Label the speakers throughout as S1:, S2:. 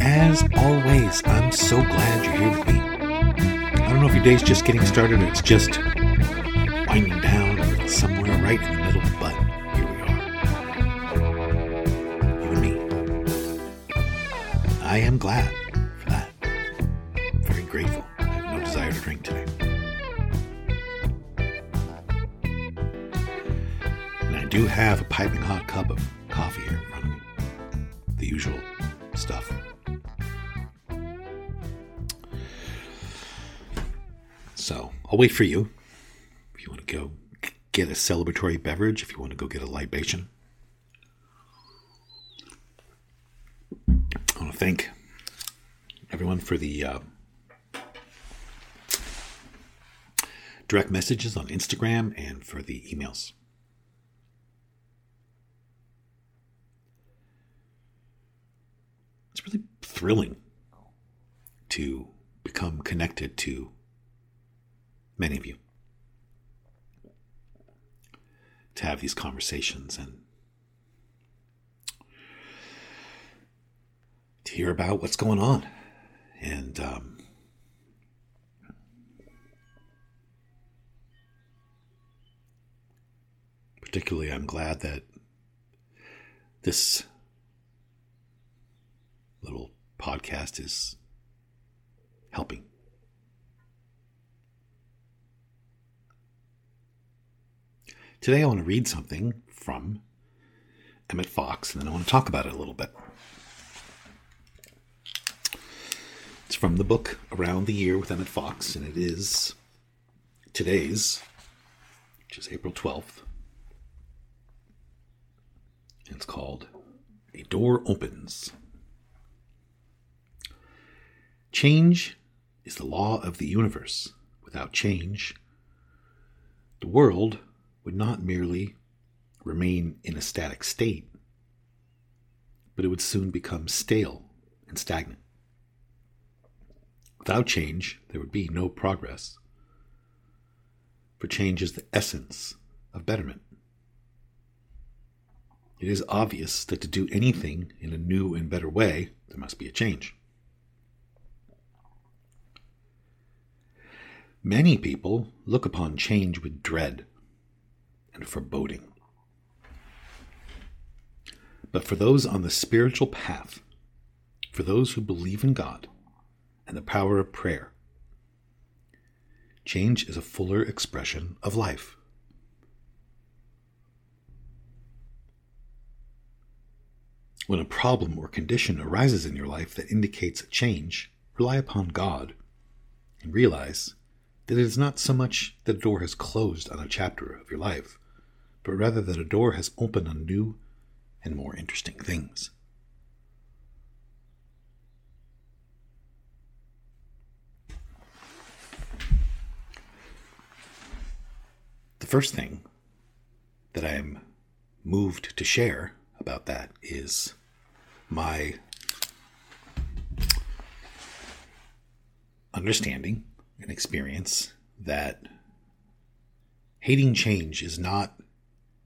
S1: as always, I'm so glad you're here with me. I don't know if your day's just getting started or it's just winding down or it's somewhere right in the middle, but here we are. You and me. I am glad So I'll wait for you. If you want to go get a celebratory beverage, if you want to go get a libation. I want to thank everyone for the uh, direct messages on Instagram and for the emails. It's really thrilling to become connected to many of you, to have these conversations and to hear about what's going on. And um, particularly, I'm glad that this little podcast is helping. Today, I want to read something from Emmett Fox, and then I want to talk about it a little bit. It's from the book Around the Year with Emmett Fox, and it is today's, which is April 12th. It's called A Door Opens. Change is the law of the universe. Without change, the world would not merely remain in a static state, but it would soon become stale and stagnant. Without change, there would be no progress, for change is the essence of betterment. It is obvious that to do anything in a new and better way, there must be a change. Many people look upon change with dread and foreboding. But for those on the spiritual path, for those who believe in God and the power of prayer, change is a fuller expression of life. When a problem or condition arises in your life that indicates change, rely upon God and realize that it is not so much that a door has closed on a chapter of your life, but rather that a door has opened on new and more interesting things. The first thing that I am moved to share about that is my understanding and experience that hating change is not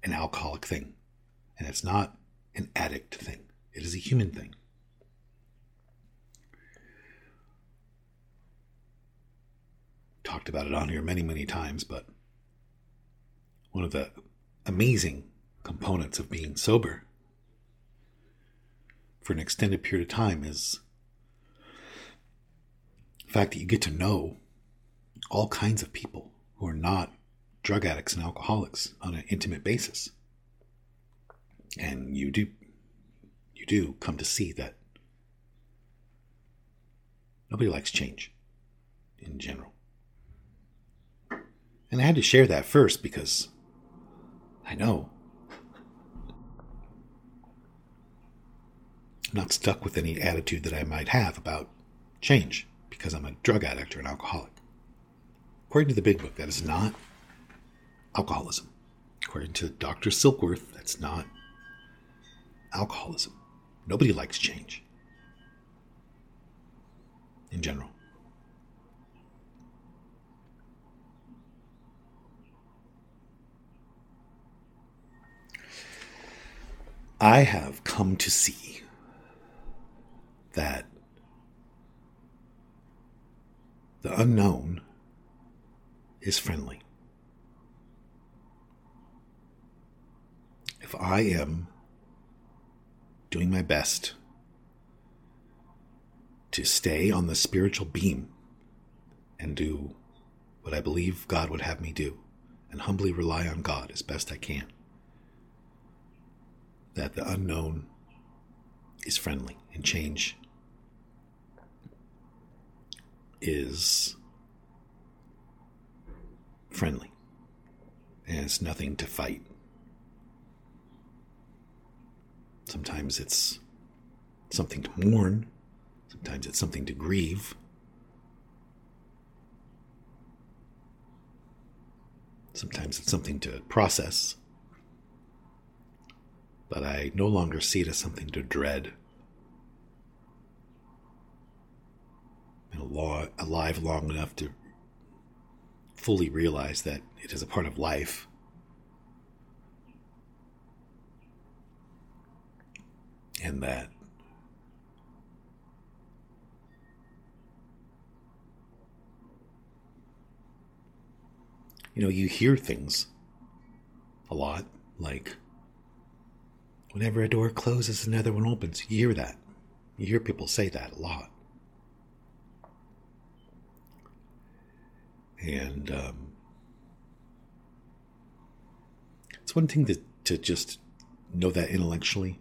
S1: an alcoholic thing and it's not an addict thing. It is a human thing. Talked about it on here many, many times, but one of the amazing components of being sober for an extended period of time is the fact that you get to know all kinds of people who are not drug addicts and alcoholics on an intimate basis. And you do you do come to see that nobody likes change in general. And I had to share that first because I know I'm not stuck with any attitude that I might have about change because I'm a drug addict or an alcoholic. According to the Big Book, that is not alcoholism. According to Dr. Silkworth, that's not alcoholism. Nobody likes change in general. I have come to see that the unknown is friendly. I am doing my best to stay on the spiritual beam and do what I believe God would have me do and humbly rely on God as best I can, that the unknown is friendly and change is friendly and it's nothing to fight. Sometimes it's something to mourn, sometimes it's something to grieve. Sometimes it's something to process. But I no longer see it as something to dread. been alive long enough to fully realize that it is a part of life. And that you know, you hear things a lot, like whenever a door closes, another one opens. You hear that. You hear people say that a lot. And um, it's one thing to, to just know that intellectually.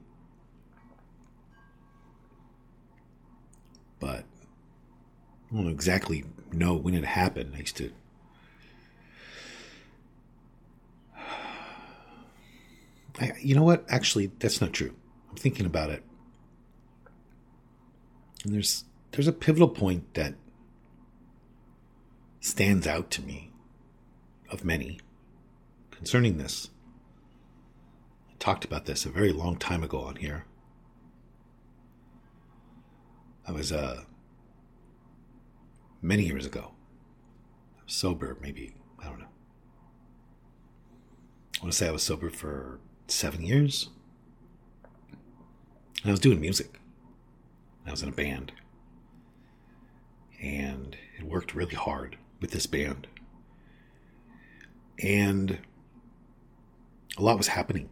S1: But I don't exactly know when it happened. I used to. I, you know what? Actually, that's not true. I'm thinking about it. And there's there's a pivotal point that stands out to me of many concerning this. I talked about this a very long time ago on here. I was uh many years ago. sober, maybe, I don't know. I want to say I was sober for seven years. And I was doing music. I was in a band. And it worked really hard with this band. And a lot was happening.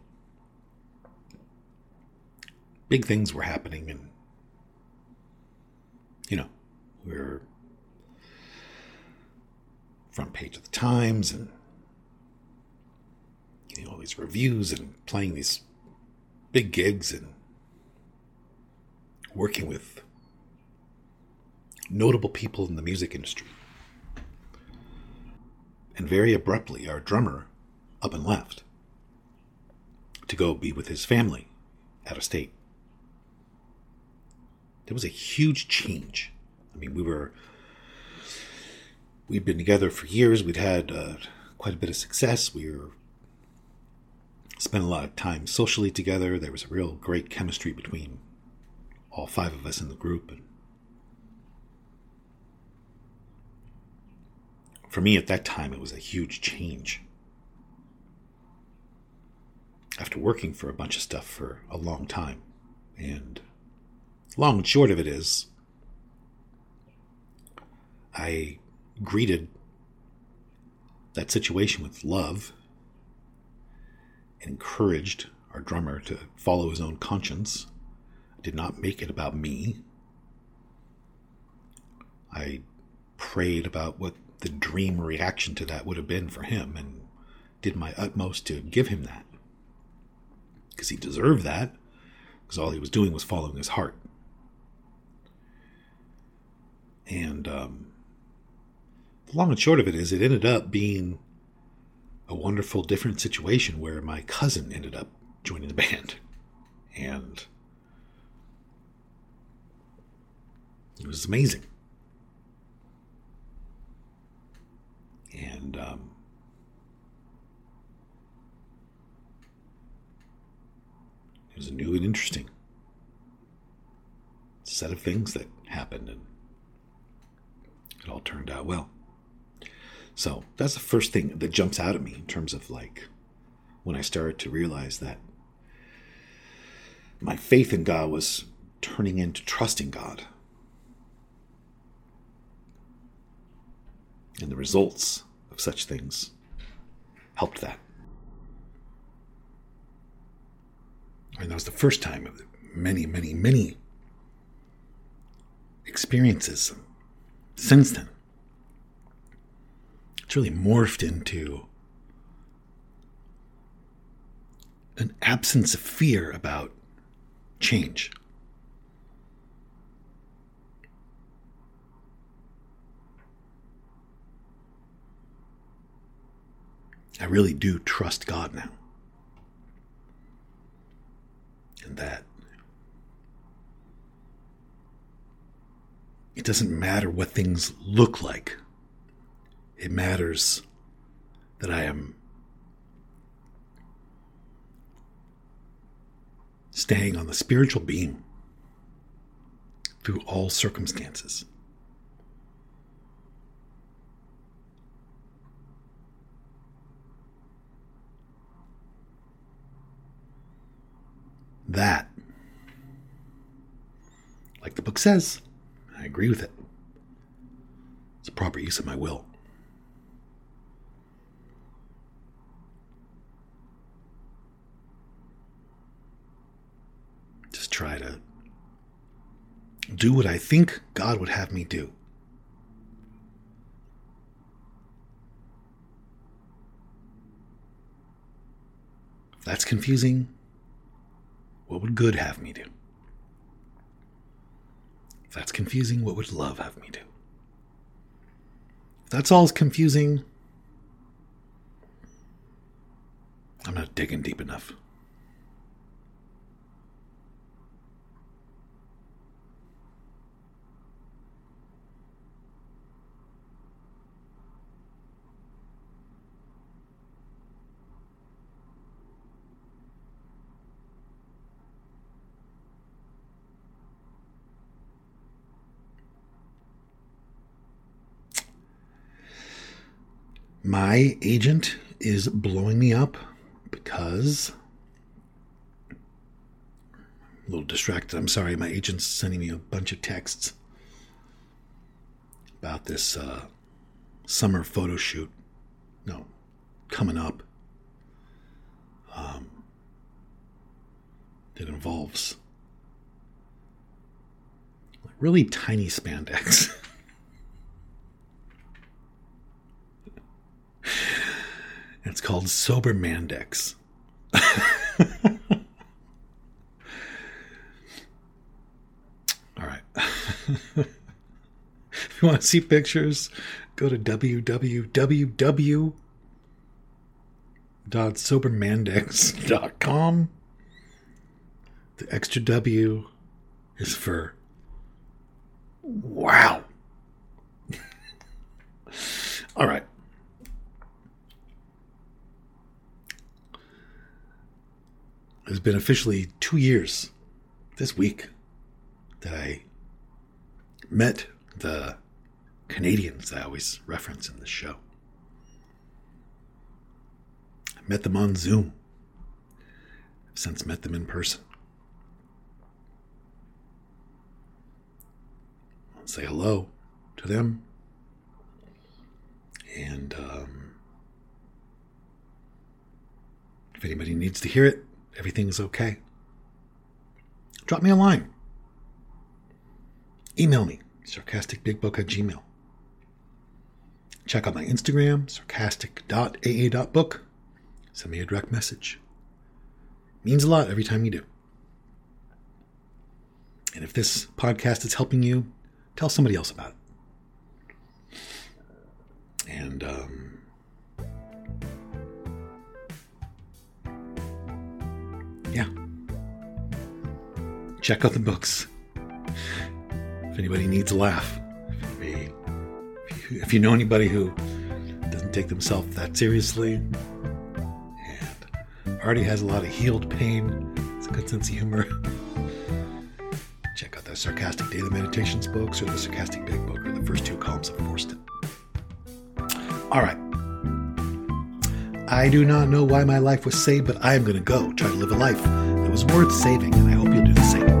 S1: Big things were happening, and, you know, we are front page of the Times and getting all these reviews and playing these big gigs and working with notable people in the music industry and very abruptly our drummer up and left to go be with his family out of state. There was a huge change. I mean, we were we'd been together for years. We'd had uh, quite a bit of success. We were spent a lot of time socially together. There was a real great chemistry between all five of us in the group, and for me at that time, it was a huge change. After working for a bunch of stuff for a long time. And long and short of it is, I greeted that situation with love and encouraged our drummer to follow his own conscience, did not make it about me. I prayed about what the dream reaction to that would have been for him and did my utmost to give him that. Because he deserved that, because all he was doing was following his heart. And um, the long and short of it is, it ended up being a wonderful, different situation where my cousin ended up joining the band. And it was amazing. And um, it was a new and interesting set of things that happened, and turned out well. So that's the first thing that jumps out at me in terms of like when I started to realize that my faith in God was turning into trusting God. And the results of such things helped that. And that was the first time of many, many, many experiences since then. It's really morphed into an absence of fear about change. I really do trust God now. And that it doesn't matter what things look like, it matters that I am staying on the spiritual beam through all circumstances. That, like the book says, I agree with it. It's a proper use of my will. Just try to do what I think God would have me do. If that's confusing, what would good have me do? If that's confusing, what would love have me do? If that's all confusing, I'm not digging deep enough. My agent is blowing me up because a little distracted. I'm sorry, my agent's sending me a bunch of texts about this uh, summer photo shoot. No, coming up. Um, it involves really tiny spandex. It's called Sober Mandex. All right. if you want to see pictures, go to www.sobermandex.com. The extra W is for wow. All right. It's been officially two years this week that I met the Canadians I always reference in the show. I met them on Zoom. I've since met them in person. I'll say hello to them. And um, if anybody needs to hear it, everything's okay. Drop me a line. email me, sarcasticbigbook at gmail. Check out my Instagram, sarcastic.aa.book. Send me a direct message. means a lot every time you do. And if this podcast is helping you, tell somebody else about it. Check out the books. If anybody needs a laugh, if you, know anybody who doesn't take themselves that seriously and already has a lot of healed pain, it's a good sense of humor. Check out the Sarcastic Daily Meditations books or the Sarcastic Big Book or the first two columns of It. All right. I do not know why my life was saved, but I am going to go try to live a life that was worth saving, and I hope you'll do the same.